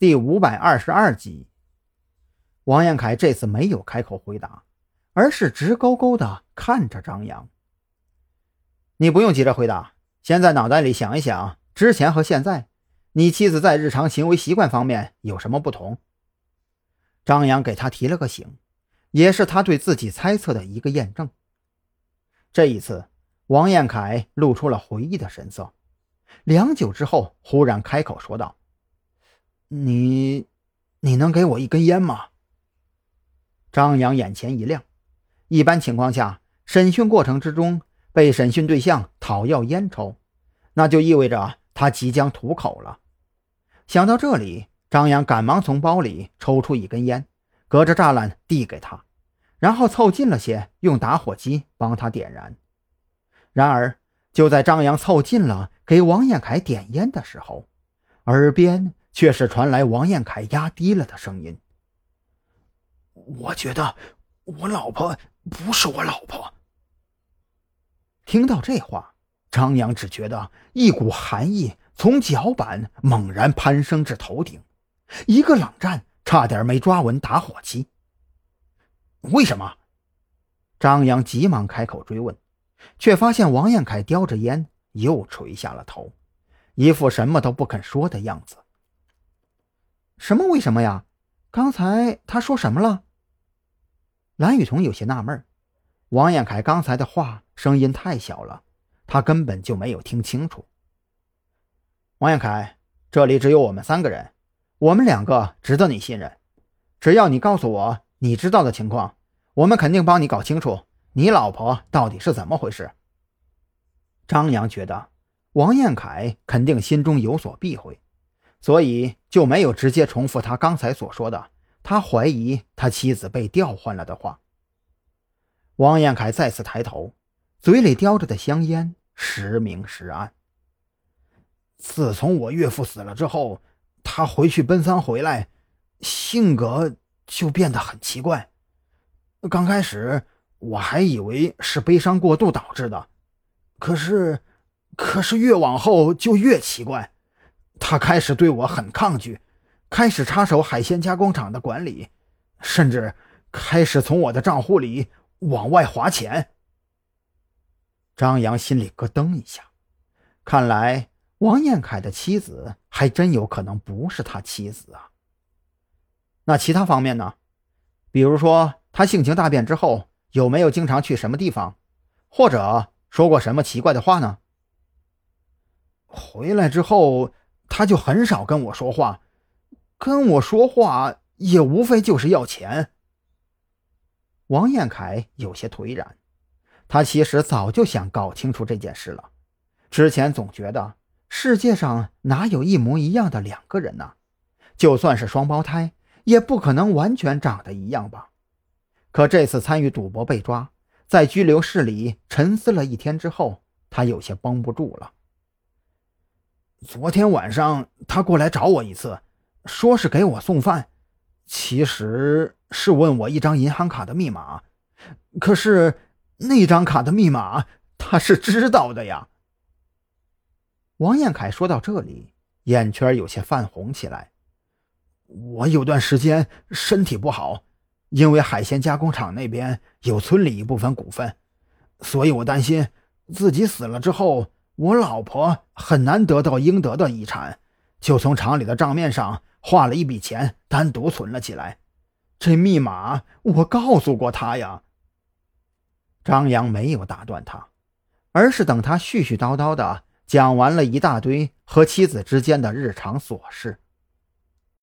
第五百二十二集。王彦凯这次没有开口回答，而是直勾勾的看着张扬。你不用急着回答，先在脑袋里想一想，之前和现在，你妻子在日常行为习惯方面有什么不同？张扬给他提了个醒，也是他对自己猜测的一个验证。这一次，王彦凯露出了回忆的神色。良久之后，忽然开口说道：“你，你能给我一根烟吗？”张扬眼前一亮。一般情况下，审讯过程之中，被审讯对象讨要烟抽，那就意味着他即将吐口了。想到这里，张扬赶忙从包里抽出一根烟，隔着栅栏递给他，然后凑近了些，用打火机帮他点燃。然而，就在张扬凑近了给王彦凯点烟的时候，耳边却是传来王彦凯压低了的声音：“我觉得我老婆不是我老婆。”听到这话，张扬只觉得一股寒意从脚板猛然攀升至头顶，一个冷战差点没抓稳打火机。为什么？张扬急忙开口追问。却发现王彦凯叼着烟，又垂下了头，一副什么都不肯说的样子。什么？为什么呀？刚才他说什么了？蓝雨桐有些纳闷王彦凯刚才的话声音太小了，他根本就没有听清楚。王彦凯，这里只有我们三个人，我们两个值得你信任。只要你告诉我你知道的情况，我们肯定帮你搞清楚。你老婆到底是怎么回事？张扬觉得王彦凯肯定心中有所避讳，所以就没有直接重复他刚才所说的他怀疑他妻子被调换了的话。王彦凯再次抬头，嘴里叼着的香烟时明时暗。自从我岳父死了之后，他回去奔丧回来，性格就变得很奇怪。刚开始。我还以为是悲伤过度导致的，可是，可是越往后就越奇怪。他开始对我很抗拒，开始插手海鲜加工厂的管理，甚至开始从我的账户里往外划钱。张扬心里咯噔一下，看来王彦凯的妻子还真有可能不是他妻子啊。那其他方面呢？比如说他性情大变之后。有没有经常去什么地方，或者说过什么奇怪的话呢？回来之后，他就很少跟我说话，跟我说话也无非就是要钱。王彦凯有些颓然，他其实早就想搞清楚这件事了。之前总觉得世界上哪有一模一样的两个人呢？就算是双胞胎，也不可能完全长得一样吧？可这次参与赌博被抓，在拘留室里沉思了一天之后，他有些绷不住了。昨天晚上他过来找我一次，说是给我送饭，其实是问我一张银行卡的密码。可是那张卡的密码他是知道的呀。王彦凯说到这里，眼圈有些泛红起来。我有段时间身体不好。因为海鲜加工厂那边有村里一部分股份，所以我担心自己死了之后，我老婆很难得到应得的遗产，就从厂里的账面上划了一笔钱，单独存了起来。这密码我告诉过她呀。张扬没有打断他，而是等他絮絮叨叨的讲完了一大堆和妻子之间的日常琐事。